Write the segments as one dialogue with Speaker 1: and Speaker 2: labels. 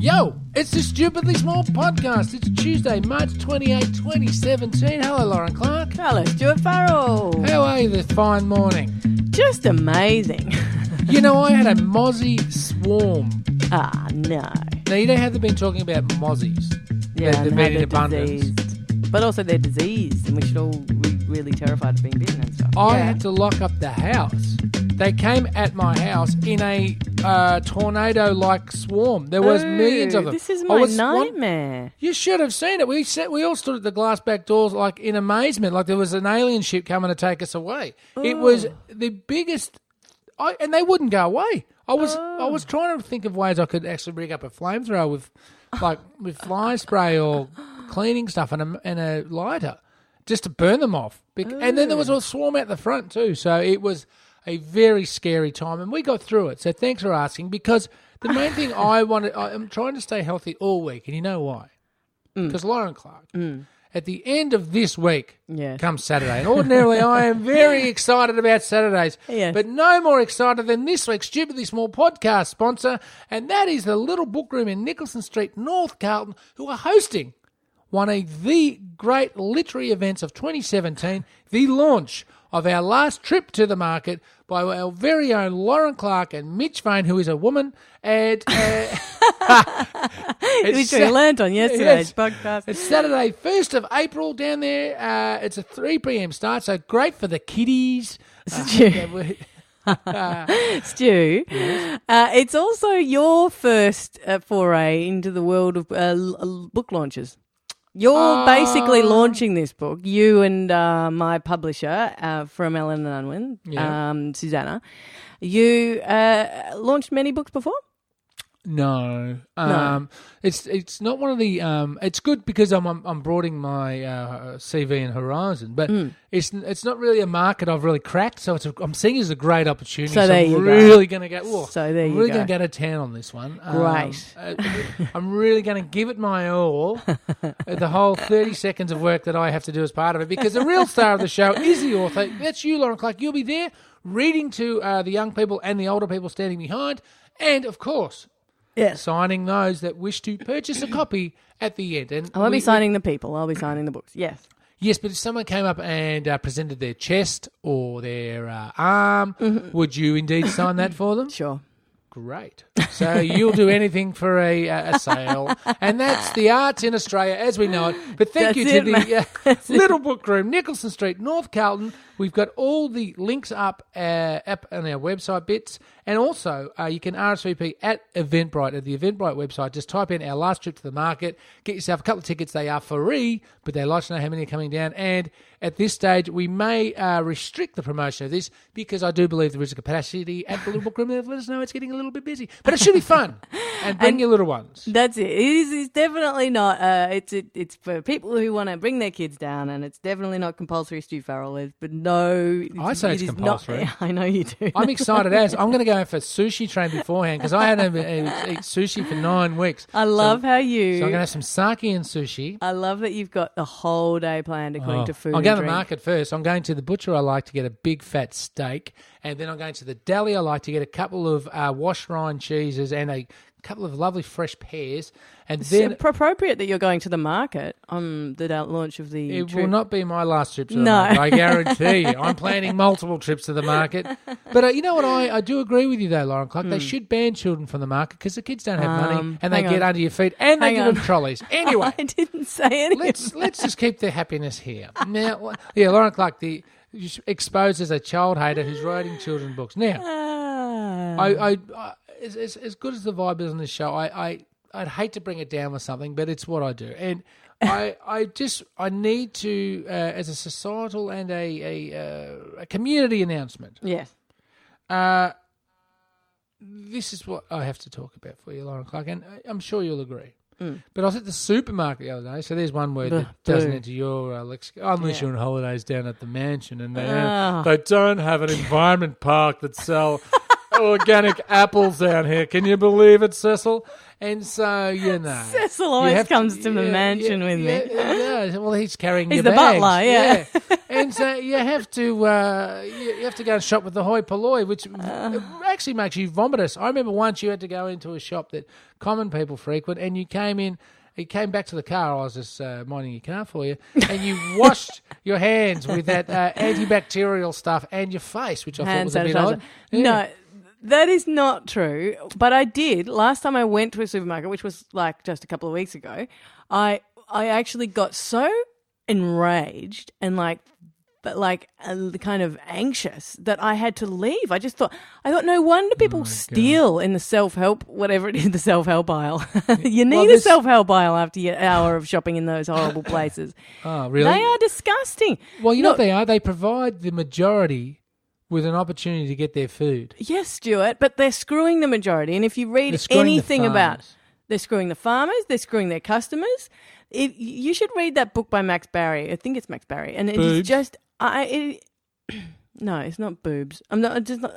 Speaker 1: Yo, it's the Stupidly Small podcast. It's Tuesday, March 28, 2017. Hello, Lorin Clarke.
Speaker 2: Hello, Stewart Farrell.
Speaker 1: How are you this fine morning?
Speaker 2: Just amazing.
Speaker 1: You know, I had a mozzie swarm.
Speaker 2: ah, no.
Speaker 1: Now, you know how they've been talking about mozzies?
Speaker 2: Yeah,
Speaker 1: They've been
Speaker 2: how
Speaker 1: in
Speaker 2: they're
Speaker 1: abundance.
Speaker 2: diseased. But also they're diseased, and we should all be really terrified of being bitten and stuff.
Speaker 1: I
Speaker 2: yeah.
Speaker 1: had to lock up the house. They came at my house in a uh, tornado-like swarm. There was
Speaker 2: Ooh,
Speaker 1: millions of them.
Speaker 2: This is my
Speaker 1: one-
Speaker 2: nightmare.
Speaker 1: You should have seen it. We sat, we all stood at the glass back doors like in amazement, like there was an alien ship coming to take us away. It was the biggest, I, and they wouldn't go away. I was I was trying to think of ways I could actually rig up a flamethrower with, like with fly spray or cleaning stuff and a, and a lighter, just to burn them off. Bec- And then there was a swarm out the front too, so it was a very scary time, and we got through it. So thanks for asking. Because the main thing I wanted, I am trying to stay healthy all week, and you know why? Mm. Because Lorin Clarke, mm. at the end of this week
Speaker 2: Yes.
Speaker 1: comes Saturday. And ordinarily, I am very excited about Saturdays,
Speaker 2: Yes.
Speaker 1: but no more excited than this week's Stupidly Small podcast sponsor, and that is the Little Book Room in Nicholson Street, North Carlton, who are hosting one of the great literary events of 2017, the launch of our last trip to the market by our very own Lorin Clarke and Mitch Vane, who is a woman. And uh, it's
Speaker 2: Which we learnt on yesterday's
Speaker 1: Yes.
Speaker 2: podcast.
Speaker 1: It's Saturday, 1st of April down there. Uh, it's a 3 p.m. start, so great for the kiddies. Uh,
Speaker 2: Stu,
Speaker 1: we-
Speaker 2: Stu uh, it's also your first uh, foray into the world of uh, book launches. You're basically
Speaker 1: Ah.
Speaker 2: launching this book, you and uh, my publisher uh, from Allen and Unwin,
Speaker 1: Yeah.
Speaker 2: um, Susanna. You uh, launched many books before?
Speaker 1: No, um, it's it's not one of the. Um, it's good because I'm I'm, I'm broadening my uh, CV and horizon, but
Speaker 2: Hmm.
Speaker 1: it's it's not really a market I've really cracked. So it's a, I'm seeing it as a great opportunity.
Speaker 2: So there
Speaker 1: I'm
Speaker 2: you go.
Speaker 1: really going to go. Oh,
Speaker 2: So there
Speaker 1: I'm
Speaker 2: you
Speaker 1: really
Speaker 2: go.
Speaker 1: going to go to town on this one. Um,
Speaker 2: Great.
Speaker 1: uh, I'm really going to give it my all. the whole 30 seconds of work that I have to do as part of it, because the real star of the show is the author. That's you, Lorin Clarke. You'll be there reading to uh, the young people and the older people standing behind, and of course
Speaker 2: Yes.
Speaker 1: signing those that wish to purchase a copy at the end. And
Speaker 2: I won't
Speaker 1: we-
Speaker 2: be signing the people. I'll be signing the books. Yes.
Speaker 1: Yes, but if someone came up and uh, presented their chest or their uh, arm, would you indeed sign that for them?
Speaker 2: Sure.
Speaker 1: Great. So you'll do anything for a, uh, a sale, and that's the arts in Australia as we know it. But thank
Speaker 2: That's
Speaker 1: you to
Speaker 2: it,
Speaker 1: the uh, Little Book Room, Nicholson Street, North Carlton. We've got all the links up uh, up on our website bits, and also uh, you can RSVP at Eventbrite at the Eventbrite website. Just type in our last trip to the market, get yourself a couple of tickets. They are free, but they like to know how many are coming down. And at this stage, we may uh, restrict the promotion of this because I do believe there is a capacity at the Little Book Room. Let us know it's getting a little bit busy, but it should be fun. And bring your little ones.
Speaker 2: That's it. It is it's definitely not. Uh, it's it, it's for people who want to bring their kids down, and it's definitely not compulsory. Stu Farrell is, but no,
Speaker 1: I say
Speaker 2: it
Speaker 1: it's compulsory.
Speaker 2: Not, I know you do.
Speaker 1: I'm excited as I'm going to go for sushi train beforehand because I hadn't uh, eat sushi for nine weeks.
Speaker 2: I love how you.
Speaker 1: So I'm going to have some sake and sushi.
Speaker 2: I love that you've got the whole day planned according
Speaker 1: Oh,
Speaker 2: to food.
Speaker 1: I'm
Speaker 2: going
Speaker 1: to the
Speaker 2: drink.
Speaker 1: market first. I'm going to the butcher. I like to get a big fat steak, and then I'm going to the deli. I like to get a couple of uh, wash rind cheeses and a couple of lovely fresh pears, and
Speaker 2: It's
Speaker 1: then
Speaker 2: appropriate that you're going to the market on the launch of the
Speaker 1: It
Speaker 2: trip.
Speaker 1: will not be my last trip to the
Speaker 2: No.
Speaker 1: market. I guarantee you. I'm planning multiple trips to the market. But uh, you know what? I, I do agree with you, though, Lorin Clarke. They should ban children from the market because the kids don't have money
Speaker 2: Hmm. Um,
Speaker 1: and they
Speaker 2: hang
Speaker 1: get under your feet and they
Speaker 2: Hang
Speaker 1: give
Speaker 2: on.
Speaker 1: them trolleys. Anyway,
Speaker 2: I didn't say anything.
Speaker 1: let's let's just keep their happiness here. Now, yeah, Lorin Clarke, the exposed as a child hater who's writing children's books. Now,
Speaker 2: Ah.
Speaker 1: I, I as, as, as good as the vibe is on this show, I, I, I'd hate to bring it down with something, but it's what I do, and I, I just, I need to, uh, as a societal and a, a, uh, a community announcement.
Speaker 2: yes.
Speaker 1: Uh, this is what I have to talk about for you, Lorin Clarke, and I'm sure you'll agree. But I was at the supermarket the other day, so there's one word that
Speaker 2: Ugh,
Speaker 1: doesn't
Speaker 2: boo.
Speaker 1: enter your uh, lexicon, unless
Speaker 2: Yeah.
Speaker 1: you're on holidays down at the mansion and they,
Speaker 2: Ah.
Speaker 1: they don't have an environment park that sell. organic apples down here. Can you believe it, Cecil? And so you know,
Speaker 2: Cecil always
Speaker 1: have to-
Speaker 2: comes to the
Speaker 1: yeah,
Speaker 2: mansion
Speaker 1: yeah,
Speaker 2: with me.
Speaker 1: Yeah, well, he's carrying
Speaker 2: He's
Speaker 1: your
Speaker 2: the
Speaker 1: bags.
Speaker 2: butler, yeah.
Speaker 1: and so you have to uh, you, you have to go and shop with the hoi polloi, which
Speaker 2: Uh.
Speaker 1: actually makes you vomitous. I remember once you had to go into a shop that common people frequent, and you came in. You came back to the car. I was just uh, minding your car for you, and you washed your hands with that uh, antibacterial stuff and your face, which I
Speaker 2: Hand
Speaker 1: thought was a bit odd.
Speaker 2: No, that is not true. But I did last time I went to a supermarket, which was like just a couple of weeks ago. I I actually got so enraged and like. But like uh, kind of anxious that I had to leave. I just thought I thought no wonder
Speaker 1: Oh
Speaker 2: people steal in the self help whatever it is the self help aisle. you need
Speaker 1: Well,
Speaker 2: a self help aisle after your hour of shopping in those horrible places.
Speaker 1: Oh, really?
Speaker 2: They are disgusting.
Speaker 1: Well, you know what they are? They provide the majority with an opportunity to get their food.
Speaker 2: Yes, Stewart, but they're screwing the majority. And if you read
Speaker 1: They're the
Speaker 2: anything about, they're screwing the farmers, they're screwing their customers. If, you should read that book by Max Barry. I think it's Max Barry, and it is just I. It, no, it's not boobs. I'm not I'm just not,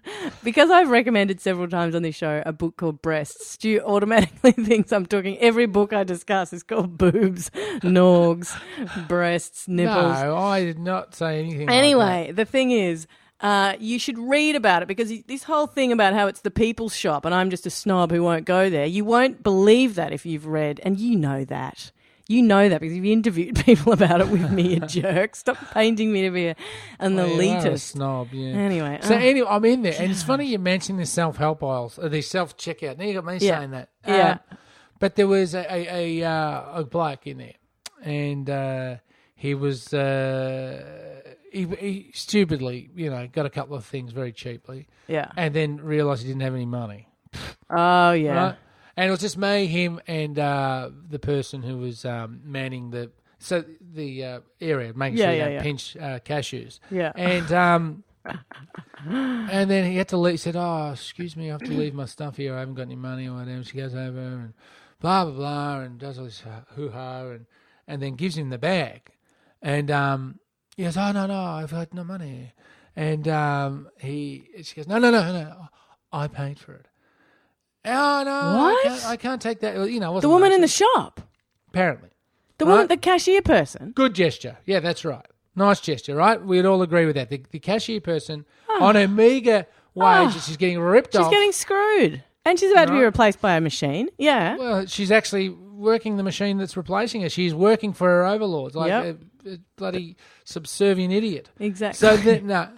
Speaker 2: because I've recommended several times on this show a book called Breasts. Stu automatically thinks I'm talking. Every book I discuss is called boobs, norgs, breasts, nipples.
Speaker 1: No, I did not say anything. like
Speaker 2: Anyway, the thing is, uh, you should read about it because this whole thing about how it's the people's shop and I'm just a snob who won't go there, you won't believe that if you've read, and you know that. You know that because you've interviewed people about it with me, you jerk. Stop painting me to be a, an.
Speaker 1: Well, a
Speaker 2: elitist.
Speaker 1: snob. Yeah.
Speaker 2: Anyway,
Speaker 1: So
Speaker 2: oh,
Speaker 1: anyway, I'm in there, and it's funny you mentioned the self help aisles, uh, the self checkout. Now you got me
Speaker 2: Yeah.
Speaker 1: saying that.
Speaker 2: Yeah.
Speaker 1: Um, but there was a a, a, uh, a bloke in there, and uh, he was uh, he, he stupidly, you know, got a couple of things very cheaply,
Speaker 2: yeah.
Speaker 1: and then realised he didn't have any money.
Speaker 2: Oh, yeah.
Speaker 1: right? And it was just me, him, and uh, the person who was um, manning the so the uh, area, making
Speaker 2: Yeah,
Speaker 1: sure you
Speaker 2: yeah,
Speaker 1: don't
Speaker 2: yeah.
Speaker 1: pinch uh, cashews.
Speaker 2: Yeah.
Speaker 1: And um, and then he had to leave. He said, "Oh, excuse me, I have to leave my stuff here. I haven't got any money or whatever." She goes over and blah blah blah, and does all this hoo ha, and and then gives him the bag, and um, he goes, "Oh no no, I've got no money," and um, he she goes, "No no no no, I paid for it." Oh no!
Speaker 2: What?
Speaker 1: I can't, I can't take that. You know,
Speaker 2: The woman in the shop.
Speaker 1: apparently
Speaker 2: The
Speaker 1: Right.
Speaker 2: woman, the cashier person.
Speaker 1: good gesture. Yeah, that's right. Nice gesture, right? We'd all agree with that. The, the cashier person on her meager wage,
Speaker 2: Oh.
Speaker 1: she's getting ripped
Speaker 2: She's
Speaker 1: off.
Speaker 2: She's getting screwed. And she's about to be replaced by a machine. Yeah.
Speaker 1: well, she's actually working the machine that's replacing her. She's working for her overlords, like
Speaker 2: Yep.
Speaker 1: a, a bloody subservient idiot.
Speaker 2: Exactly.
Speaker 1: So that no,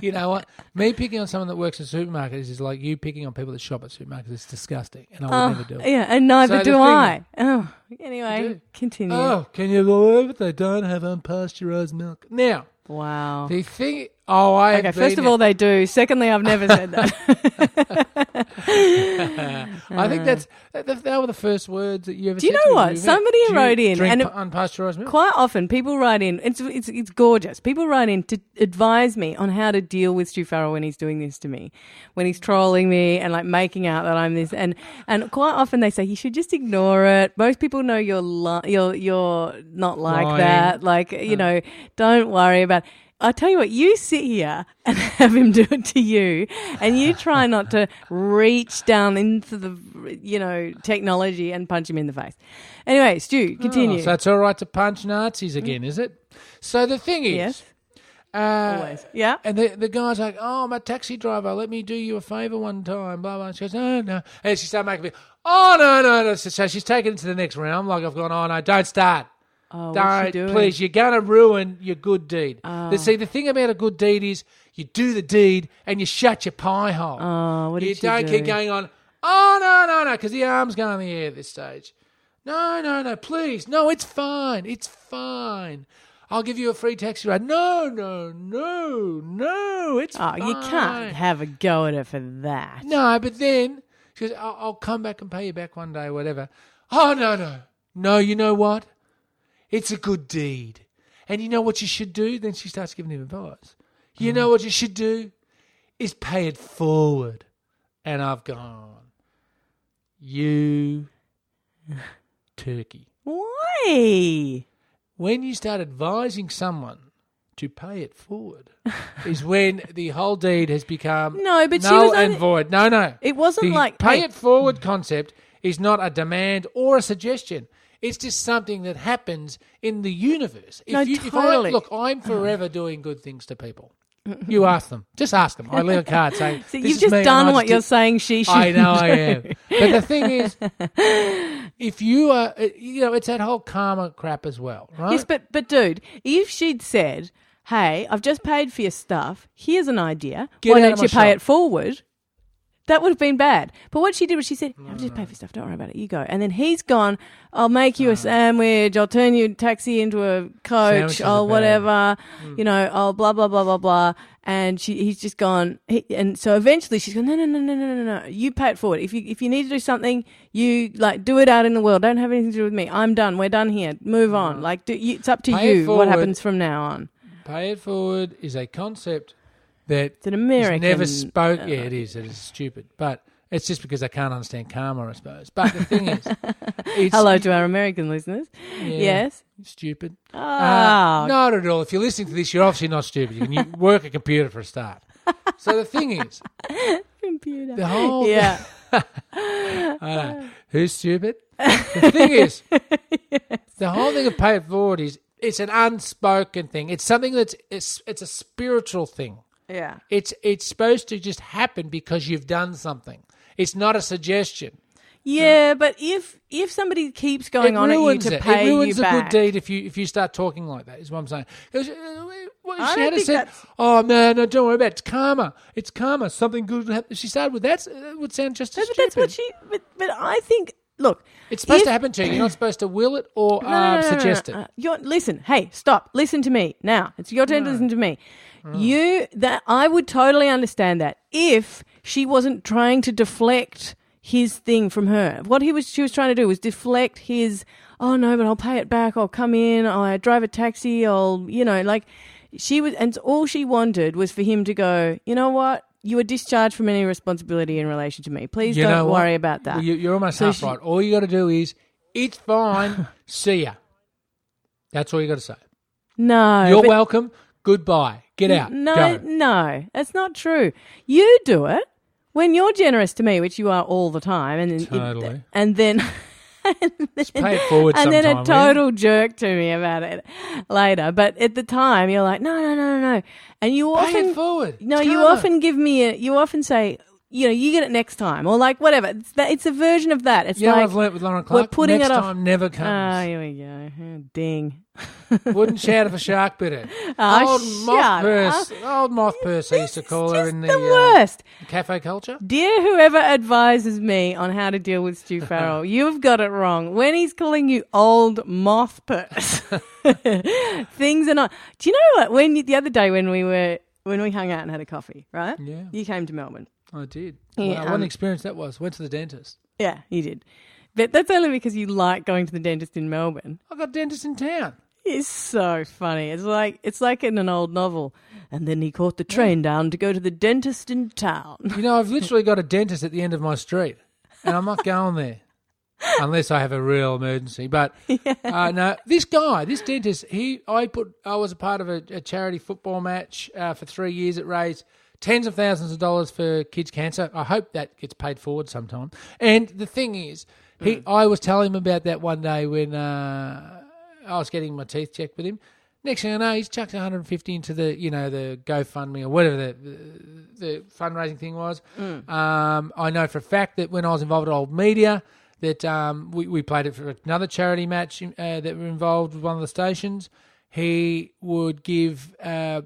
Speaker 1: you know what? Me picking on someone that works in supermarkets is like you picking on people that shop at supermarkets. It's disgusting, and I would
Speaker 2: Oh,
Speaker 1: never do it.
Speaker 2: Oh, yeah, and neither
Speaker 1: So
Speaker 2: do
Speaker 1: thing-
Speaker 2: I. Oh, anyway, continue.
Speaker 1: Oh, can you believe it? They don't have unpasteurized milk now.
Speaker 2: Wow.
Speaker 1: The thing. Oh, I
Speaker 2: Okay, first of all, they do. Secondly, I've never said that.
Speaker 1: I think that's that, that were the first words that you ever.
Speaker 2: Do you know what? Somebody
Speaker 1: Do
Speaker 2: wrote in, and
Speaker 1: pa-
Speaker 2: it-
Speaker 1: unpasteurized milk.
Speaker 2: Quite often, people write in. It's it's it's gorgeous. People write in to advise me on how to deal with Stu Farrell when he's doing this to me, when he's trolling me and like making out that I'm this. And and quite often they say you should just ignore it. Most people know you're li- you're you're not like
Speaker 1: Lying.
Speaker 2: that. Like you know, don't worry about. I tell you what, you sit here and have him do it to you, and you try not to reach down into the, you know, technology and punch him in the face. Anyway, Stu, continue.
Speaker 1: Oh, so it's all right to punch Nazis again, is it? So the thing is,
Speaker 2: Yes.
Speaker 1: uh,
Speaker 2: Always. Yeah.
Speaker 1: And the the guy's like, "Oh, I'm a taxi driver. Let me do you a favor one time." Blah blah. She goes, "No, no." And she started making me, "Oh no, no, no." So, she's taken it to the next realm. Like I've gone, "Oh no, don't start."
Speaker 2: Oh,
Speaker 1: Don't, please. You're going to ruin your good deed.
Speaker 2: Oh.
Speaker 1: See, the thing about a good deed is you do the deed and you shut your pie hole.
Speaker 2: Oh, what did
Speaker 1: you
Speaker 2: she
Speaker 1: don't
Speaker 2: do?
Speaker 1: keep going on, oh, no, no, no, because the arm's going in the air at this stage. No, no, no, please. No, it's fine. It's fine. I'll give you a free taxi ride. No, no, no, no, it's
Speaker 2: Oh,
Speaker 1: fine.
Speaker 2: you can't have a go at her for that.
Speaker 1: No, but then she goes, I'll, I'll come back and pay you back one day, whatever. Oh, no, no. No, you know what? It's a good deed. And you know what you should do? Then she starts giving him advice. You know what you should do? Is pay it forward. And I've gone, you turkey.
Speaker 2: Why?
Speaker 1: When you start advising someone to pay it forward is when the whole deed has become
Speaker 2: No, but she
Speaker 1: null
Speaker 2: was
Speaker 1: and
Speaker 2: only-
Speaker 1: void. No, no.
Speaker 2: It wasn't
Speaker 1: the
Speaker 2: like-
Speaker 1: pay it forward concept is not a demand or a suggestion. It's just something that happens in the universe. If
Speaker 2: No,
Speaker 1: you, if I, look, I'm forever doing good things to people. You ask them. Just ask them. I leave a card saying,
Speaker 2: So
Speaker 1: "This
Speaker 2: you've just done what
Speaker 1: just
Speaker 2: you're saying she should.
Speaker 1: I know I am. But the thing is, if you are, uh, you know, it's that whole karma crap as well, right?
Speaker 2: Yes, but but dude, if she'd said, "Hey, I've just paid for your stuff. Here's an idea.
Speaker 1: Get
Speaker 2: Why don't you pay it forward?" That would have been bad. But what she did was she said, I'll just pay for stuff. Don't worry about it. You go." And then he's gone. I'll make you a sandwich. I'll turn your taxi into a coach.
Speaker 1: Sandwiches
Speaker 2: I'll
Speaker 1: bad.
Speaker 2: whatever. Mm. You know. I'll blah blah blah blah blah. And she, he's just gone. He, and so eventually she's gone. No, no, no, no, no, no, no. You pay it forward. If you if you need to do something, you like do it out in the world. Don't have anything to do with me. I'm done. We're done here. Move on. Like do, you, it's up to
Speaker 1: Pay it
Speaker 2: you what
Speaker 1: forward.
Speaker 2: happens from now on.
Speaker 1: pay it forward is a concept that
Speaker 2: It's an American.
Speaker 1: never spoke. Yeah, it is. It is stupid, but it's just because they can't understand karma, I suppose. But the thing is, it's
Speaker 2: Hello to our American listeners.
Speaker 1: yeah,
Speaker 2: Yes.
Speaker 1: stupid.
Speaker 2: Oh,
Speaker 1: Uh, not at all. If you're listening to this, you're obviously not stupid. You can you work a computer for a start. So the thing is,
Speaker 2: computer.
Speaker 1: the whole
Speaker 2: yeah.
Speaker 1: I know. Who's stupid? The thing is, the whole thing of pay it forward is it's an unspoken thing. It's something that's it's it's a spiritual thing.
Speaker 2: Yeah.
Speaker 1: It's it's supposed to just happen because you've done something. It's not a suggestion.
Speaker 2: Yeah, but if if somebody keeps going
Speaker 1: it
Speaker 2: on at you to
Speaker 1: it.
Speaker 2: pay
Speaker 1: it ruins
Speaker 2: you
Speaker 1: a
Speaker 2: back,
Speaker 1: good deed if you if you start talking like that. Is what I'm saying. 'Cause, uh, what
Speaker 2: I
Speaker 1: she
Speaker 2: don't
Speaker 1: had
Speaker 2: think
Speaker 1: said,
Speaker 2: that's-
Speaker 1: "Oh man, no, don't worry about it. It's karma. It's karma. Something good will happen." She started with that, it would sound just
Speaker 2: No,
Speaker 1: as
Speaker 2: but
Speaker 1: stupid.
Speaker 2: that's what she. But, but I think. Look,
Speaker 1: it's supposed
Speaker 2: if-
Speaker 1: to happen to you. You're not supposed to will it or
Speaker 2: No,
Speaker 1: uh,
Speaker 2: no, no,
Speaker 1: suggest it.
Speaker 2: Uh, You're, listen, hey, stop. Listen to me now. It's your turn to listen to me. Mm. You that I would totally understand that if she wasn't trying to deflect his thing from her. What he was she was trying to do was deflect his. Oh no, but I'll pay it back. I'll come in. I'll drive a taxi. I'll you know like she was, and all she wanted was for him to go. You know what? You are discharged from any responsibility in relation to me. Please
Speaker 1: You
Speaker 2: don't worry about that.
Speaker 1: Well, you, you're almost
Speaker 2: So
Speaker 1: half
Speaker 2: she-
Speaker 1: right. All you got to do is, it's fine. see ya. That's all you got to say.
Speaker 2: no,
Speaker 1: You're
Speaker 2: but-
Speaker 1: welcome. Goodbye. Get out.
Speaker 2: No,
Speaker 1: Go.
Speaker 2: no, that's not true. You do it when you're generous to me, which you are all the time, and then,
Speaker 1: Totally.
Speaker 2: and then.
Speaker 1: Pay it forward
Speaker 2: and then a
Speaker 1: sometime, will you?
Speaker 2: total jerk to me about it later. But at the time, you're like, no, no, no, no, no. And you
Speaker 1: Pay
Speaker 2: often
Speaker 1: it forward.
Speaker 2: no, you often give me a. You often say, you know, you get it next time, or like whatever. It's that. It's a version of that. It's
Speaker 1: You know what
Speaker 2: like
Speaker 1: I've learnt with Lorin Clarke?
Speaker 2: putting
Speaker 1: Next
Speaker 2: it off-
Speaker 1: time never
Speaker 2: Ah,
Speaker 1: comes.
Speaker 2: here we go. Oh, Ding.
Speaker 1: Wouldn't shout if a shark bit her.
Speaker 2: Oh,
Speaker 1: old moth purse. Old moth purse, I used to call her in the,
Speaker 2: the
Speaker 1: uh,
Speaker 2: worst.
Speaker 1: cafe culture.
Speaker 2: Dear whoever advises me on how to deal with Stu Farrell, you've got it wrong. When he's calling you old moth purse, things are not. Do you know what? When the other day when we were when we hung out and had a coffee, right?
Speaker 1: Yeah.
Speaker 2: You came to Melbourne.
Speaker 1: I did.
Speaker 2: Yeah,
Speaker 1: wow, what
Speaker 2: um,
Speaker 1: an experience that was. Went to the dentist.
Speaker 2: Yeah, you did. But that's only because you like going to the dentist in Melbourne.
Speaker 1: I've got a dentist in town.
Speaker 2: It's so funny. It's like it's like in an old novel. And then he caught the train down to go to the dentist in town.
Speaker 1: You know, I've literally got a dentist at the end of my street, and I'm not going there unless I have a real emergency. But uh, no, this guy, this dentist, he, I put, I was a part of a, a charity football match uh, for three years. It raised tens of thousands of dollars for kids' cancer. I hope that gets paid forward sometime. And the thing is, he, I was telling him about that one day when uh, I was getting my teeth checked with him. Next thing I know, he's chucked 150 into the, you know, the GoFundMe or whatever the, the, fundraising thing was. Um, I know for a fact that when I was involved at Old Media, that um, we, we played it for another charity match uh, that were involved with one of the stations. He would give uh,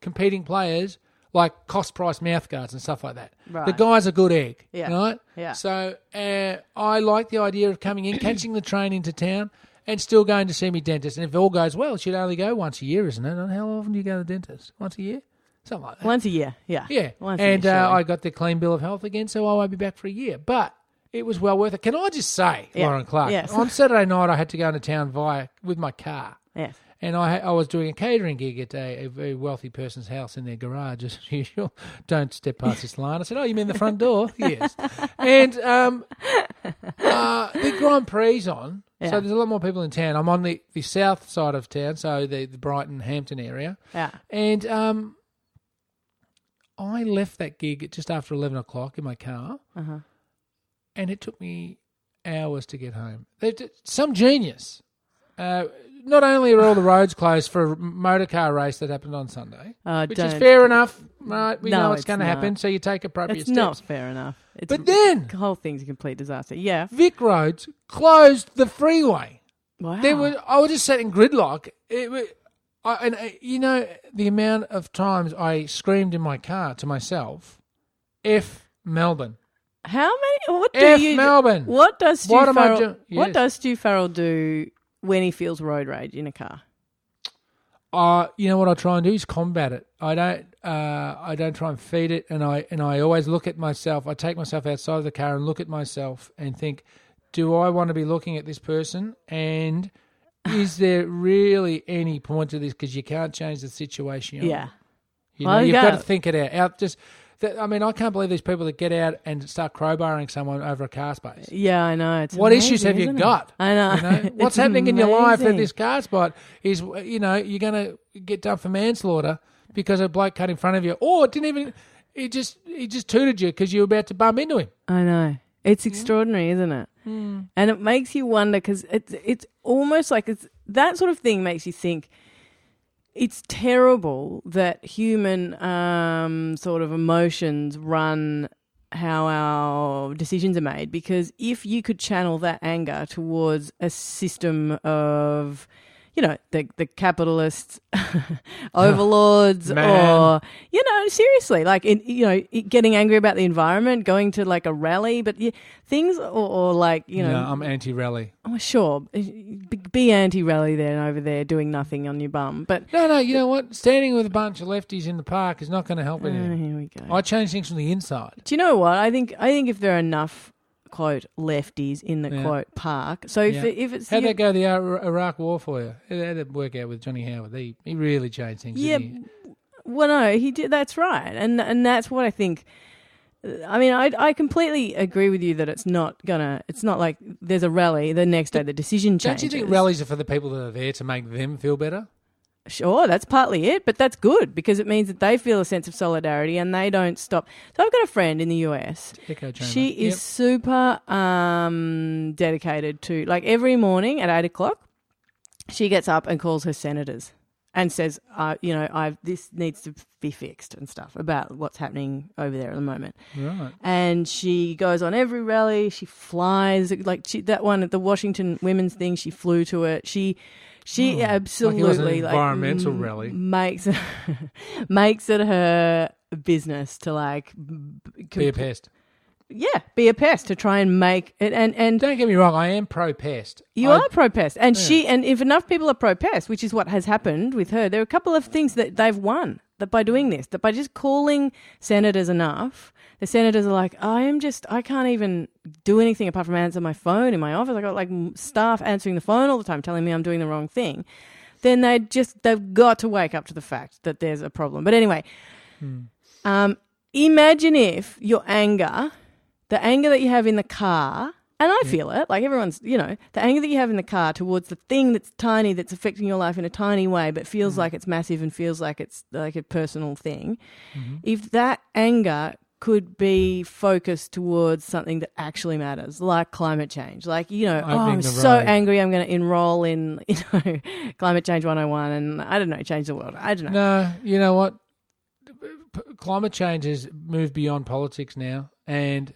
Speaker 1: competing players like cost price mouth guards and stuff like that. The guy's a good egg,
Speaker 2: Yeah.
Speaker 1: right?
Speaker 2: Yeah.
Speaker 1: So uh, I like the idea of coming in, catching the train into town, and still going to see me dentist. And if all goes well, it should only go once a year, isn't it? And how often do you go to the dentist? Once a year, something like that.
Speaker 2: Once a year, yeah.
Speaker 1: Yeah,
Speaker 2: Once a
Speaker 1: and
Speaker 2: year,
Speaker 1: uh. I got the clean bill of health again, so I won't be back for a year. But it was well worth it. Can I just say,
Speaker 2: Yeah.
Speaker 1: Lorin Clarke,
Speaker 2: Yes.
Speaker 1: on Saturday night I had to go into town via with my car,
Speaker 2: Yes.
Speaker 1: and I I was doing a catering gig at a, a very wealthy person's house in their garage as usual. Don't step past this line. I said, "Oh, you mean the front door?" yes. And um, uh, the Grand Prix on,
Speaker 2: Yeah.
Speaker 1: So there's a lot more people in town. I'm on the, the south side of town, so the, the Brighton Hampton area,
Speaker 2: Yeah.
Speaker 1: and um, I left that gig at just after eleven o'clock in my car,
Speaker 2: Uh-huh.
Speaker 1: and it took me hours to get home. Some genius. Uh, not only are all the roads closed for a motor car race that happened on Sunday,
Speaker 2: Uh,
Speaker 1: which
Speaker 2: don't.
Speaker 1: is fair enough, right? We
Speaker 2: No,
Speaker 1: know it's,
Speaker 2: it's
Speaker 1: going to happen, so you take appropriate steps.
Speaker 2: It's
Speaker 1: steps.
Speaker 2: not fair enough. It's,
Speaker 1: But then
Speaker 2: the whole thing's a complete disaster. Yeah.
Speaker 1: Vic Roads closed the freeway.
Speaker 2: Wow.
Speaker 1: There was I was just sat in gridlock. It, wa- I, and uh, you know the amount of times I screamed in my car to myself, "F Melbourne,
Speaker 2: How many? What do
Speaker 1: F
Speaker 2: you?
Speaker 1: Melbourne."
Speaker 2: What does Stu
Speaker 1: What am I
Speaker 2: Farrell?
Speaker 1: do-
Speaker 2: What
Speaker 1: Yes.
Speaker 2: does Stu Farrell do when he feels road rage in a car?
Speaker 1: Uh, you know what I try and do is combat it. I don't. Uh, I don't try and feed it, and I and I always look at myself. I take myself outside of the car and look at myself and think, do I want to be looking at this person? And is there really any point to this? Because you can't change the situation.
Speaker 2: Yeah.
Speaker 1: You know,
Speaker 2: Well, you
Speaker 1: you've got to think it out. out just, that, I mean, I can't believe these people that get out and start crowbarring someone over a car space.
Speaker 2: Yeah, I know. It's
Speaker 1: What issues have you
Speaker 2: it?
Speaker 1: got?
Speaker 2: I know.
Speaker 1: You know? What's happening in your life at this car spot is, you know, you're going to get done for manslaughter because a bloke cut in front of you, or it didn't even, he just he just tooted you because you were about to bump into him.
Speaker 2: I know. It's extraordinary, isn't it?
Speaker 1: Hmm.
Speaker 2: And it makes you wonder because it's it's almost like it's that sort of thing makes you think it's terrible that human um, sort of emotions run how our decisions are made. Because if you could channel that anger towards a system of you know the the capitalist overlords or you know seriously like in, you know getting angry about the environment going to like a rally but yeah, things or, or like you know
Speaker 1: no, I'm anti-rally.
Speaker 2: Oh, sure. Be, be anti-rally then over there doing nothing on your bum. But
Speaker 1: No, no, you know what? Standing with a bunch of lefties in the park is not going to help
Speaker 2: uh,
Speaker 1: anything.
Speaker 2: here we go.
Speaker 1: I change things from the inside.
Speaker 2: Do you know what? I think I think if there are enough quote lefties in the
Speaker 1: Yeah.
Speaker 2: quote park, so if
Speaker 1: Yeah.
Speaker 2: if it's
Speaker 1: How'd that go, the Ar- Iraq War for you? How did it work out with Johnny Howard? He, he really changed things.
Speaker 2: Yeah,
Speaker 1: didn't he?
Speaker 2: well, no, he did. That's right, and and that's what I think. I mean, I I completely agree with you that it's not gonna. It's not like there's a rally the next day. The decision changes.
Speaker 1: Don't you think rallies are for the people that are there to make them feel better?
Speaker 2: Sure, that's partly it, but that's good because it means that they feel a sense of solidarity and they don't stop. So I've got a friend in the US. She is
Speaker 1: Yep.
Speaker 2: super um, dedicated to like every morning at eight o'clock. She gets up and calls her senators and says, uh, "You know, I this needs to be fixed and stuff about what's happening over there at the moment."
Speaker 1: right.
Speaker 2: And she goes on every rally. She flies like she, that one at the Washington women's thing. She flew to it. She she absolutely
Speaker 1: Hmm. Like
Speaker 2: like,
Speaker 1: environmental
Speaker 2: m-
Speaker 1: rally.
Speaker 2: makes it makes it her business to like b-
Speaker 1: Be a pest.
Speaker 2: yeah, be a pest to try and make it. And and
Speaker 1: Don't get me wrong, I am pro pest.
Speaker 2: you
Speaker 1: I,
Speaker 2: are pro pest, and she and if enough people are pro pest, which is what has happened with her, there are a couple of things that they've won that by doing this, that by just calling senators enough, the senators are like, I am just, I can't even do anything apart from answer my phone in my office. I got like staff answering the phone all the time, telling me I'm doing the wrong thing. Then they just they've got to wake up to the fact that there's a problem. But anyway, hmm. um, imagine if your anger, the anger that you have in the car, and I feel it, like everyone's, you know, the anger that you have in the car towards the thing that's tiny, that's affecting your life in a tiny way, but feels hmm. like it's massive and feels like it's like a personal thing. Mm-hmm. If that anger could be focused towards something that actually matters, like climate change. Like, you know, oh, I'm so
Speaker 1: road.
Speaker 2: angry, I'm going to enroll in, you know, Climate Change 101 and I don't know, change the world. I don't know.
Speaker 1: No, you know what? P- Climate change has moved beyond politics now, and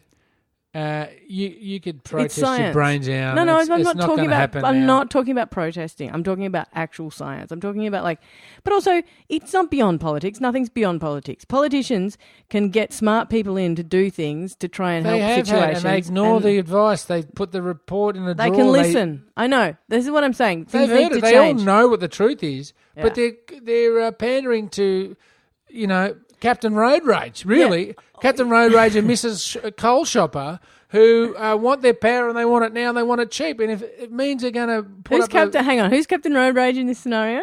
Speaker 1: uh, you you could protest your brains out.
Speaker 2: No, no,
Speaker 1: It's-
Speaker 2: I'm
Speaker 1: it's
Speaker 2: not, talking about. I'm
Speaker 1: now.
Speaker 2: not talking about protesting. I'm talking about actual science. I'm talking about like, but also it's not beyond politics. Nothing's beyond politics. Politicians can get smart people in to do things to try and
Speaker 1: They
Speaker 2: help
Speaker 1: have had,
Speaker 2: situations.
Speaker 1: and they ignore
Speaker 2: and
Speaker 1: the advice. They put the report in a
Speaker 2: They
Speaker 1: drawer.
Speaker 2: can listen. I know. This is what I'm saying. Things
Speaker 1: They've heard it. They all know what the truth is, but they're they're uh, pandering to, you know, Captain Road Rage. Really, Captain Road Rage and Mrs. Sh- Coal Shopper, who uh, want their power and they want it now and they want it cheap. And if it means they're going to put
Speaker 2: Who's
Speaker 1: up a-
Speaker 2: Captain? Hang on. Who's Captain Road Rage in this scenario?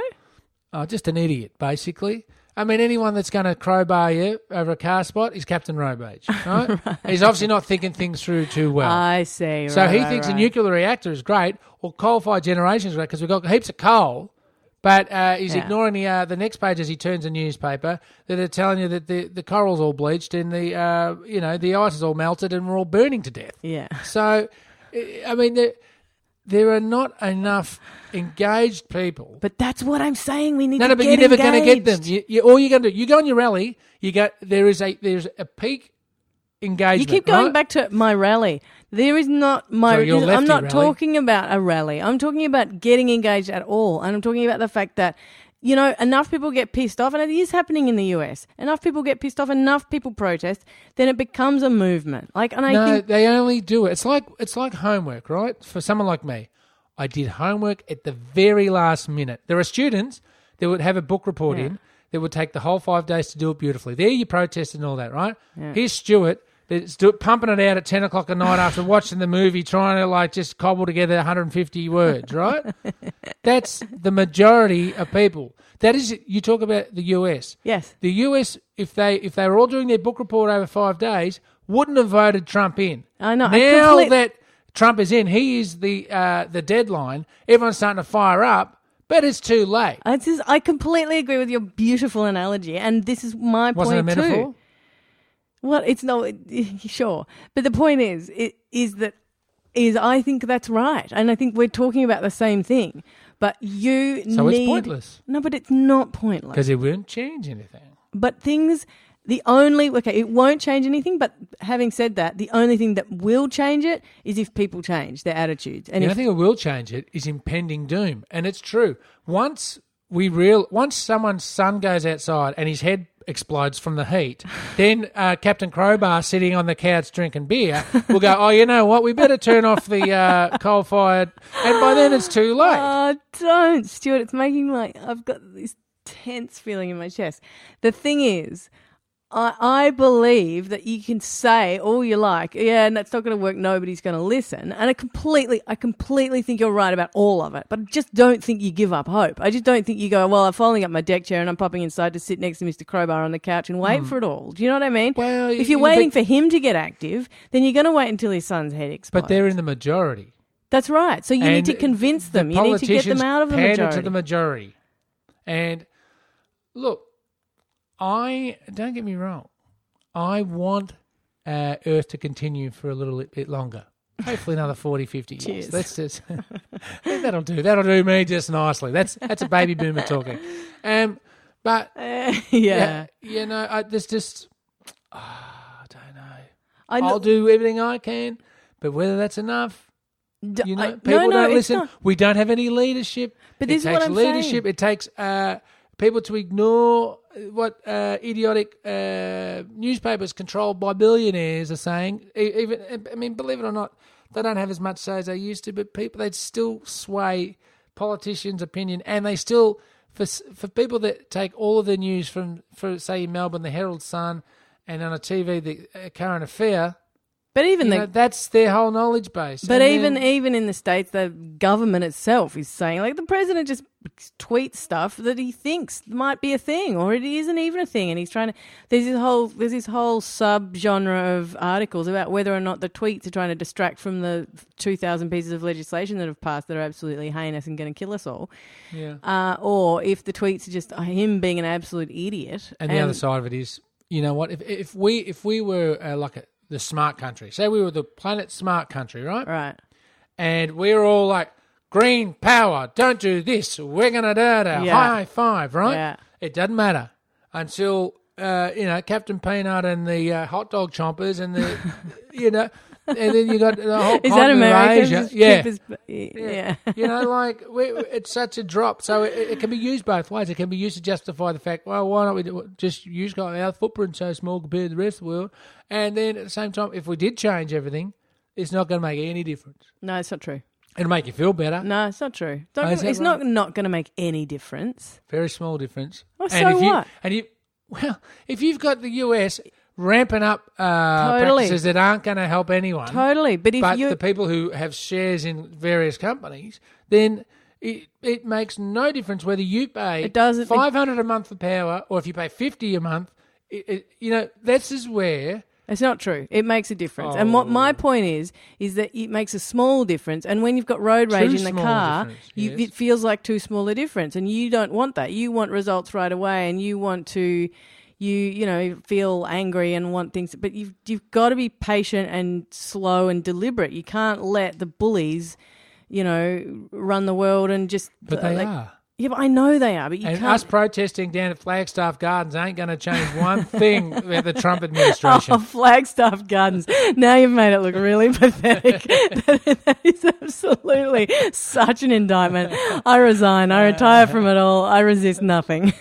Speaker 1: Oh, just an idiot, basically. I mean, anyone that's going to crowbar you over a car spot is Captain Robage, right? He's obviously not thinking things through too well.
Speaker 2: I see.
Speaker 1: so
Speaker 2: right,
Speaker 1: he
Speaker 2: right,
Speaker 1: thinks
Speaker 2: right.
Speaker 1: a nuclear reactor is great, or coal-fired generation is great because we've got heaps of coal. But uh, he's
Speaker 2: Yeah.
Speaker 1: ignoring the uh, the next page as he turns a newspaper that are telling you that the, the coral's all bleached and the uh, you know the ice is all melted and we're all burning to death.
Speaker 2: Yeah.
Speaker 1: So, I- I mean, there, there are not enough engaged people.
Speaker 2: But that's what I'm saying. We need
Speaker 1: No, no, but
Speaker 2: get
Speaker 1: you're never going to get them. You, you, all you're going to do, you go on your rally, you go. There is a there's a peak engagement.
Speaker 2: You keep going
Speaker 1: right?
Speaker 2: back to my rally. There is not my.
Speaker 1: So your
Speaker 2: I'm not
Speaker 1: rally.
Speaker 2: talking about a rally. I'm talking about getting engaged at all, and I'm talking about the fact that. You know, enough people get pissed off, and it is happening in the US. Enough people get pissed off, enough people protest, then it becomes a movement. Like, and I
Speaker 1: No,
Speaker 2: think
Speaker 1: they only do it. It's like it's like homework, right? For someone like me, I did homework at the very last minute. There are students that would have a book report in that would take the whole five days to do it beautifully. There, you protested and all that, right? Here's Stewart. That's do, pumping it out at 10 o'clock at night after watching the movie, trying to like just cobble together 150 words, right? That's the majority of people. That is, you talk about the US.
Speaker 2: yes,
Speaker 1: The US, if they if they were all doing their book report over five days, wouldn't have voted Trump in.
Speaker 2: I know. I
Speaker 1: Now
Speaker 2: complete-
Speaker 1: that Trump is in, he is the uh, the deadline. Everyone's starting to fire up, but it's too late.
Speaker 2: I just I completely agree with your beautiful analogy, and this is my
Speaker 1: Wasn't
Speaker 2: point
Speaker 1: metaphor?
Speaker 2: too. Well, it's not sure, but the point is, it is that is I think that's right, and I think we're talking about the same thing. But you
Speaker 1: So it's
Speaker 2: need
Speaker 1: pointless.
Speaker 2: no, but it's not pointless.
Speaker 1: Because it won't change anything.
Speaker 2: But things, the only okay, it won't change anything. But having said that, the only thing that will change it is if people change their attitudes. And
Speaker 1: The
Speaker 2: if,
Speaker 1: only thing that will change it is impending doom, and it's true. Once we real, once someone's son goes outside and his head explodes from the heat, then uh, Captain Crowbar sitting on the couch drinking beer will go, "Oh, you know what? We better turn off the uh, coal-fired," and by then it's too late.
Speaker 2: Oh, don't, Stewart. It's making like I've got this tense feeling in my chest. The thing is, I, I believe that you can say all you like, yeah, and that's not going to work. Nobody's going to listen, and I completely, I completely think you're right about all of it. But I just don't think you give up hope. I just don't think you go, well, I'm folding up my deck chair and I'm popping inside to sit next to Mr. Crowbar on the couch and wait hmm. for it all. Do you know what I mean?
Speaker 1: Well,
Speaker 2: if you're waiting for him to get active, then you're going to wait until his son's head explodes.
Speaker 1: But they're in the majority.
Speaker 2: That's right. So you need to convince them.
Speaker 1: the
Speaker 2: You need to get them out of the majority.
Speaker 1: to the majority. And look, I don't get me wrong. I want uh, Earth to continue for a little bit longer. Hopefully another 40, 50 years.
Speaker 2: Cheers.
Speaker 1: That's just that'll do. That'll do me just nicely. That's that's a baby boomer talking. Um, but
Speaker 2: yeah.
Speaker 1: yeah, you know, I, there's just ah, I don't know.
Speaker 2: I
Speaker 1: I'll do everything I can, but whether that's enough,
Speaker 2: D-
Speaker 1: you know,
Speaker 2: I-
Speaker 1: people
Speaker 2: no, no,
Speaker 1: don't listen. We don't have any leadership.
Speaker 2: But
Speaker 1: it
Speaker 2: this is
Speaker 1: takes
Speaker 2: what I'm
Speaker 1: leadership.
Speaker 2: saying.
Speaker 1: It takes uh, people to ignore what uh, idiotic uh, newspapers controlled by billionaires are saying. Even I mean, believe it or not, they don't have as much say as they used to. But people, they still sway politicians' opinion, and they still for for people that take all of the news from, for say Melbourne, the Herald Sun, and on a TV, the uh, Current Affair.
Speaker 2: But even the
Speaker 1: know, that's their whole knowledge base.
Speaker 2: But
Speaker 1: And
Speaker 2: even
Speaker 1: then-
Speaker 2: even in the states, the government itself is saying like the president just tweets stuff that he thinks might be a thing, or it isn't even a thing, and he's trying to. There's this whole there's this whole sub genre of articles about whether or not the tweets are trying to distract from the two thousand pieces of legislation that have passed that are absolutely heinous and going to kill us all,
Speaker 1: yeah.
Speaker 2: uh, or if the tweets are just him being an absolute idiot.
Speaker 1: And the other side of it is, you know what? If if we if we were uh, like a, the smart country, say we were the planet smart country, right?
Speaker 2: right.
Speaker 1: And we're all like green power, don't do this, we're gonna da da,
Speaker 2: Yeah.
Speaker 1: high five, right?
Speaker 2: Yeah.
Speaker 1: It doesn't matter until uh, you know Captain Peanut and the uh, hot dog chompers and the you know, and then you got the whole
Speaker 2: Is that
Speaker 1: continent of
Speaker 2: American?
Speaker 1: Asia.
Speaker 2: Just
Speaker 1: Yeah.
Speaker 2: his- yeah.
Speaker 1: you know, like we, it's such a drop. So it, it can be used both ways. It can be used to justify the fact, well, why don't we do, just use our footprint so small compared to the rest of the world? And then at the same time, if we did change everything, it's not going to make any difference.
Speaker 2: No, it's not true.
Speaker 1: It'll make you feel better.
Speaker 2: No, it's not true. Oh, it's not,
Speaker 1: Oh,
Speaker 2: it's not not going to make any difference.
Speaker 1: Very small difference.
Speaker 2: Well,
Speaker 1: and
Speaker 2: so
Speaker 1: if you,
Speaker 2: what?
Speaker 1: And you, well, if you've got the US ramping up uh,
Speaker 2: Totally.
Speaker 1: practices that aren't going to help anyone,
Speaker 2: Totally, but if
Speaker 1: but
Speaker 2: you
Speaker 1: the people who have shares in various companies, then It it makes no difference whether you pay
Speaker 2: It doesn't-
Speaker 1: five hundred a month for power or if you pay fifty a month. It, it, you know, this is where
Speaker 2: It's not true. It makes a difference. And what
Speaker 1: Oh.
Speaker 2: my point is, is that it makes a small difference. And when you've got road rage
Speaker 1: Too
Speaker 2: in the car, you,
Speaker 1: yes.
Speaker 2: it feels like too small a difference. And you don't want that. You want results right away, and you want to, you you know, feel angry and want things. But you've you've got to be patient and slow and deliberate. You can't let the bullies, you know, run the world and just.
Speaker 1: but they
Speaker 2: like-
Speaker 1: are.
Speaker 2: Yeah, but I know they are. But you
Speaker 1: And
Speaker 2: can't.
Speaker 1: us protesting down at Flagstaff Gardens ain't going to change one thing about the Trump administration.
Speaker 2: Oh, Flagstaff Gardens. Now you've made it look really pathetic. that is absolutely such an indictment. I resign. I retire from it all. I resist nothing.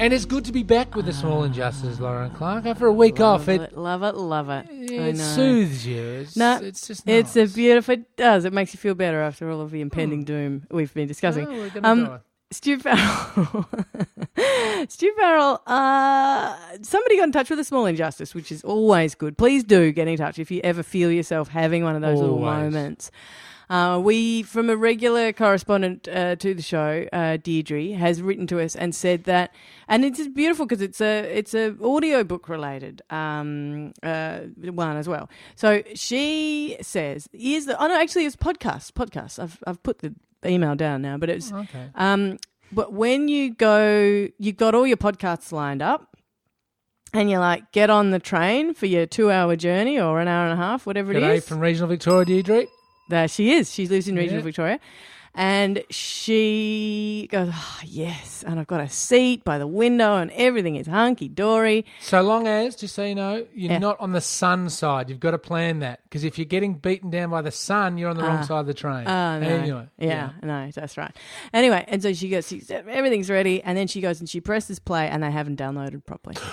Speaker 3: And
Speaker 1: it's good to be back with the small injustices, Lorin Clarke. After a week off,
Speaker 2: love
Speaker 1: it,
Speaker 2: it, love it, love it.
Speaker 1: It soothes you. It's,
Speaker 2: No,
Speaker 1: it's just
Speaker 2: It's a beautiful. It does. It makes you feel better after all of the impending doom we've been discussing.
Speaker 1: Oh,
Speaker 2: Um. Stu Farrell. Stu Farrell, uh, somebody got in touch with a small injustice, which is always good. Please do get in touch if you ever feel yourself having one of those little moments. Uh, we, from a regular correspondent uh, to the show, uh, Deirdre, has written to us and said that, and it's beautiful because it's a it's a audiobook related um, uh, one as well. So she says, "Is the oh no, actually it's podcast podcast. I've I've put the email down now, but it's
Speaker 1: Okay.
Speaker 2: um, but when you go, you've got all your podcasts lined up, and you're like, get on the train for your two-hour journey or an hour and a half, whatever it
Speaker 1: G'day
Speaker 2: is.
Speaker 1: from regional Victoria, Deirdre.
Speaker 2: There she is. She lives in regional
Speaker 1: Yeah.
Speaker 2: Victoria. And she goes, oh, yes. And I've got a seat by the window and everything is hunky dory.
Speaker 1: So long as, just so you know, you're
Speaker 2: Yeah.
Speaker 1: not on the sun side. You've got to plan that because if you're getting beaten down by the sun, you're on the wrong ah. side of the train.
Speaker 2: Oh, no.
Speaker 1: Anyway,
Speaker 2: yeah, no, that's right. Anyway, and so she goes, she, everything's ready. And then she goes and she presses play and they haven't downloaded properly.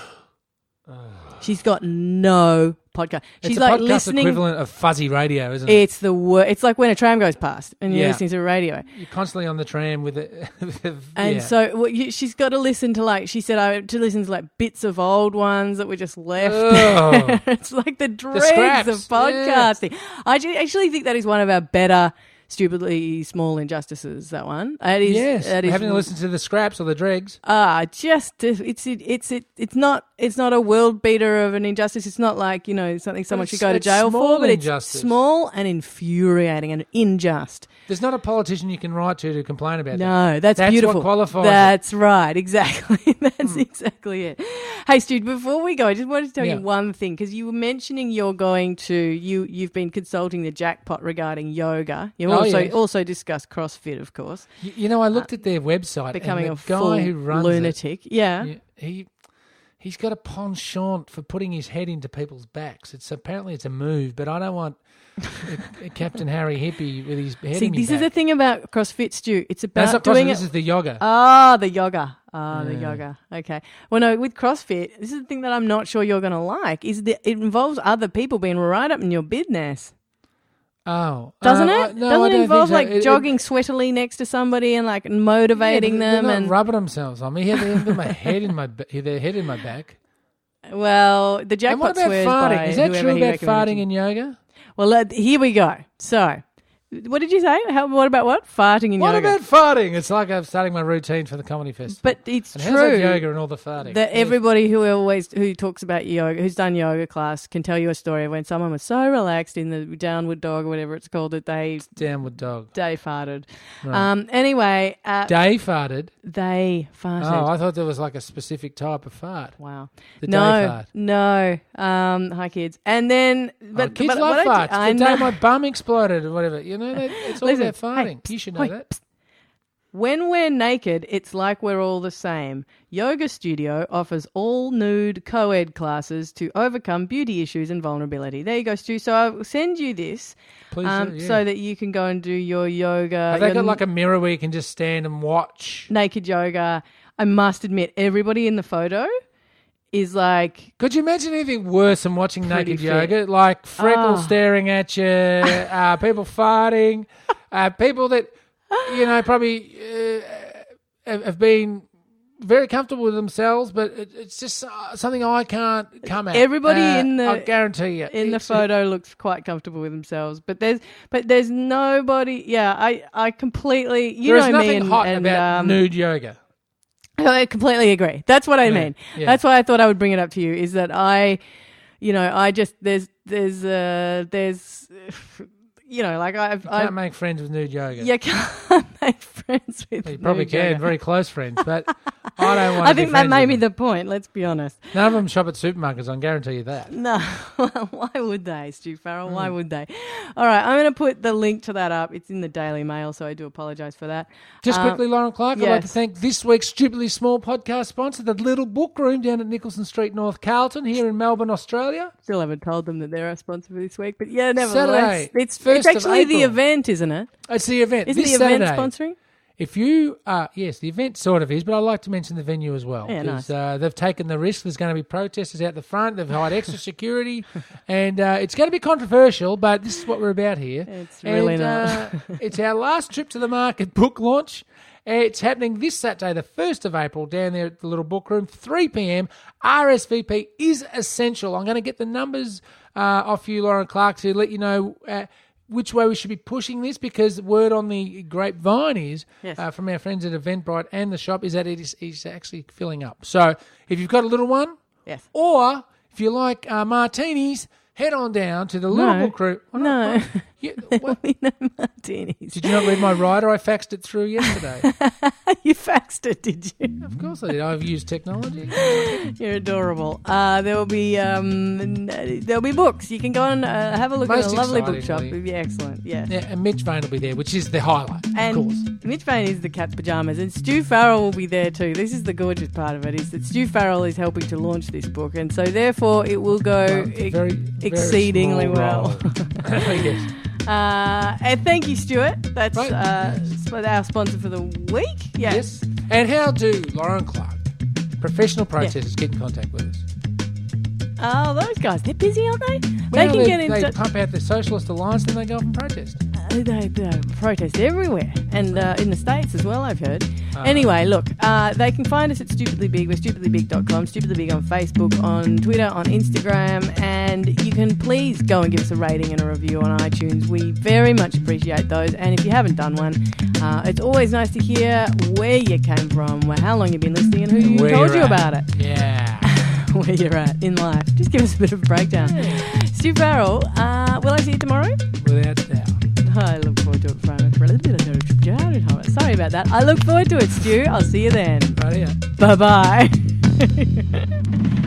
Speaker 2: Oh. She's got no podcast. She's
Speaker 1: It's a
Speaker 2: like
Speaker 1: podcast
Speaker 2: listening.
Speaker 1: equivalent of fuzzy radio, isn't it?
Speaker 2: It's the wor- It's like when a tram goes past and you're
Speaker 1: Yeah.
Speaker 2: listening to the radio.
Speaker 1: You're constantly on the tram with it.
Speaker 2: And
Speaker 1: yeah.
Speaker 2: so well, you, she's got to listen to like she said I to listen to like bits of old ones that were just left.
Speaker 1: Oh.
Speaker 2: it's like the dregs
Speaker 1: scraps,
Speaker 2: of podcasting. I ju- actually think that is one of our better stupidly small injustices. That one. That is.
Speaker 1: yes,
Speaker 2: That is.
Speaker 1: having to listen to the scraps or the dregs.
Speaker 2: Ah, just it's it, it's it, it's not it's not a world beater of an injustice. It's not like you know something someone should go to jail for, but
Speaker 1: injustice.
Speaker 2: it's small and infuriating and unjust.
Speaker 1: There's not a politician you can write to to complain about that.
Speaker 2: No, that's,
Speaker 1: That's what
Speaker 2: beautiful.
Speaker 1: qualifies it.
Speaker 2: That's right. Exactly. that's exactly it. Hey, Stu, before we go, I just wanted to tell
Speaker 1: Yeah.
Speaker 2: you one thing because you were mentioning you're going to you you've been consulting the jackpot regarding yoga. You
Speaker 1: Oh,
Speaker 2: also
Speaker 1: yes.
Speaker 2: also discussed CrossFit, of course.
Speaker 1: You, you know, I looked at their website.
Speaker 2: Becoming
Speaker 1: and
Speaker 2: a
Speaker 1: guy
Speaker 2: full
Speaker 1: who runs
Speaker 2: lunatic. Yeah.
Speaker 1: It, yeah, he he's got a penchant for putting his head into people's backs. It's apparently it's a move, but I don't want a, a Captain Harry hippie with his head
Speaker 2: See,
Speaker 1: in
Speaker 2: this
Speaker 1: me
Speaker 2: is the thing about CrossFit, Stu. It's about
Speaker 1: That's
Speaker 2: doing
Speaker 1: CrossFit,
Speaker 2: it.
Speaker 1: This is the yoga.
Speaker 2: Ah, the yoga. Ah, the
Speaker 1: Yeah.
Speaker 2: yoga. Okay. Well, no, with CrossFit, this is the thing that I'm not sure you're going to like. Is that it involves other people being right up in your business,
Speaker 1: oh,
Speaker 2: doesn't
Speaker 1: uh,
Speaker 2: it?
Speaker 1: No,
Speaker 2: doesn't it involve
Speaker 1: so.
Speaker 2: like
Speaker 1: It- it-
Speaker 2: jogging sweatily next to somebody and like motivating
Speaker 1: they're
Speaker 2: them and
Speaker 1: rubbing themselves on me. Yeah, they've my head in my their head in my back.
Speaker 2: well, the
Speaker 1: And what about farting? Is that true about farting in yoga?
Speaker 2: Well, let, here we go. So, what did you say? How, what about what farting in yoga.
Speaker 1: What
Speaker 2: yoga?
Speaker 1: about farting? It's like I'm starting my routine for the comedy festival.
Speaker 2: but it's
Speaker 1: and how's that
Speaker 2: true.
Speaker 1: yoga and all the farting?
Speaker 2: that everybody who always who talks about yoga, who's done yoga class, can tell you a story when someone was so relaxed in the downward dog or whatever it's called that they
Speaker 1: downward dog.
Speaker 2: they farted. Um. Anyway, uh,
Speaker 1: Day farted.
Speaker 2: they farted.
Speaker 1: Oh, I thought there was like a specific type of fart.
Speaker 2: wow.
Speaker 1: The day
Speaker 2: no,
Speaker 1: fart.
Speaker 2: no. Um. Hi, kids. And then, but
Speaker 1: oh, kids
Speaker 2: but
Speaker 1: love
Speaker 2: what I
Speaker 1: farts.
Speaker 2: do- I
Speaker 1: the day
Speaker 2: know.
Speaker 1: my bum exploded or whatever. You know, that, it's all
Speaker 2: Listen,
Speaker 1: about farting.
Speaker 2: hey,
Speaker 1: you should know
Speaker 2: wait,
Speaker 1: that.
Speaker 2: When we're naked, it's like we're all the same. Yoga Studio offers all nude co ed classes to overcome beauty issues and vulnerability. There you go, Stu. So I'll send you this
Speaker 1: Please
Speaker 2: um,
Speaker 1: do, yeah.
Speaker 2: so that you can go and do your yoga.
Speaker 1: Have they got like a mirror where you can just stand and watch?
Speaker 2: naked yoga. I must admit, everybody in the photo is like,
Speaker 1: Could you imagine anything worse than watching
Speaker 2: Pretty
Speaker 1: naked
Speaker 2: fit.
Speaker 1: yoga? Like freckles
Speaker 2: Ah.
Speaker 1: staring at you, uh, people farting, uh, people that you know probably uh, have, have been very comfortable with themselves, but it, it's just uh, something I can't come at.
Speaker 2: Everybody
Speaker 1: Uh,
Speaker 2: in the-
Speaker 1: I guarantee you
Speaker 2: in the
Speaker 1: It's-
Speaker 2: photo looks quite comfortable with themselves, but there's but there's nobody. Yeah, I I completely you
Speaker 1: There is
Speaker 2: know me
Speaker 1: nothing
Speaker 2: and,
Speaker 1: hot
Speaker 2: and,
Speaker 1: about
Speaker 2: um,
Speaker 1: nude yoga.
Speaker 2: I completely agree. That's what I
Speaker 1: Yeah,
Speaker 2: mean.
Speaker 1: yeah.
Speaker 2: That's why I thought I would bring it up to you. Is that I, you know, I just there's there's uh there's, you know, like I've
Speaker 1: You can't make friends with nude yoga.
Speaker 2: you can't make friends with.
Speaker 1: You probably can,
Speaker 2: yoga.
Speaker 1: very close friends, but I don't want.
Speaker 2: I think that may be the point. Let's be honest.
Speaker 1: None of them shop at supermarkets. I can guarantee you that.
Speaker 2: No, why would they, Stu Farrell? Why
Speaker 1: Hmm.
Speaker 2: would they? All right, I'm going to put the link to that up. It's in the Daily Mail, so I do apologise for that.
Speaker 1: Just
Speaker 2: Um,
Speaker 1: quickly, Lorin Clarke, I'd like to thank this week's Stupidly Small podcast sponsor, the Little Book Room down at Nicholson Street, North Carlton, here in Melbourne, Australia.
Speaker 2: Still haven't told them that they're our sponsor for this week, but yeah, nevertheless,
Speaker 1: Saturday,
Speaker 2: it's
Speaker 1: 1st
Speaker 2: it's actually the event, isn't it?
Speaker 1: It's the event.
Speaker 2: Isn't
Speaker 1: this
Speaker 2: the event
Speaker 1: Saturday.
Speaker 2: sponsoring?
Speaker 1: If you, uh, yes, the event sort of is, but I like to mention the venue as well.
Speaker 2: Yeah, nice.
Speaker 1: Uh, they've taken the risk. There's going to be protesters out the front. They've hired extra security, and uh, it's going to be controversial. But this is what we're about here.
Speaker 2: It's really
Speaker 1: And,
Speaker 2: not.
Speaker 1: uh, it's our last trip to the market book launch. It's happening this Saturday, the 1st of April, down there at the little book room, 3 p.m. RSVP is essential. I'm going to get the numbers uh, off you, Lorin Clarke, to let you know uh, which way we should be pushing this because word on the grapevine is
Speaker 2: Yes.
Speaker 1: uh, from our friends at Eventbrite and the shop is that it is, is actually filling up. So if you've got a little one,
Speaker 2: Yes.
Speaker 1: or if you like uh, martinis, head on down to the little
Speaker 2: No.
Speaker 1: book room. Why
Speaker 2: No.
Speaker 1: You-
Speaker 2: know martinis.
Speaker 1: did you not read my rider? I faxed it through yesterday.
Speaker 2: you faxed it, did you?
Speaker 1: of course I did. I've used technology.
Speaker 2: You're adorable. Uh, there will be um, there'll be books. You can go and uh, have a look
Speaker 1: Most
Speaker 2: at a lovely bookshop. It'll be excellent. Yes.
Speaker 1: Yeah, and Mitch Vane will be there, which is the highlight,
Speaker 2: And
Speaker 1: of course.
Speaker 2: Mitch Vane is the cat's pajamas, and Stu Farrell will be there too. This is the gorgeous part of it: is that Stu Farrell is helping to launch this book, and so therefore it will go
Speaker 1: Well, it's a
Speaker 2: ex-
Speaker 1: very, very
Speaker 2: exceedingly well.
Speaker 1: yes.
Speaker 2: Uh, and thank you, Stewart. That's
Speaker 1: Right.
Speaker 2: uh, our sponsor for the week. Yes.
Speaker 1: Yes. And how do Lorin Clarke, professional protesters, get in contact with us?
Speaker 2: Oh, those guys, they're busy, aren't they?
Speaker 1: Well,
Speaker 2: they can get in
Speaker 1: They
Speaker 2: touch.
Speaker 1: pump out the Socialist Alliance, then they go off and protest.
Speaker 2: Uh, they, they protest everywhere. And uh, in the states as well i've heard.
Speaker 1: Ah.
Speaker 2: anyway look uh, they can find us at stupidly big. We're stupidlybig.com stupidly big on facebook on twitter on instagram. And you can please go and give us a rating and a review on itunes. We very much appreciate those. And if you haven't done one uh, it's always nice to hear where you came from how long you've been listening and who
Speaker 1: Where
Speaker 2: told you about it.
Speaker 1: Yeah.
Speaker 2: where you're at in life. Just give us a bit of a breakdown. Stu farrell uh, will i see you tomorrow?
Speaker 1: Without.
Speaker 2: I look forward to it, Fran. Sorry about that. I look forward to it, Stu. I'll see you then.
Speaker 1: Right here.
Speaker 2: Bye bye.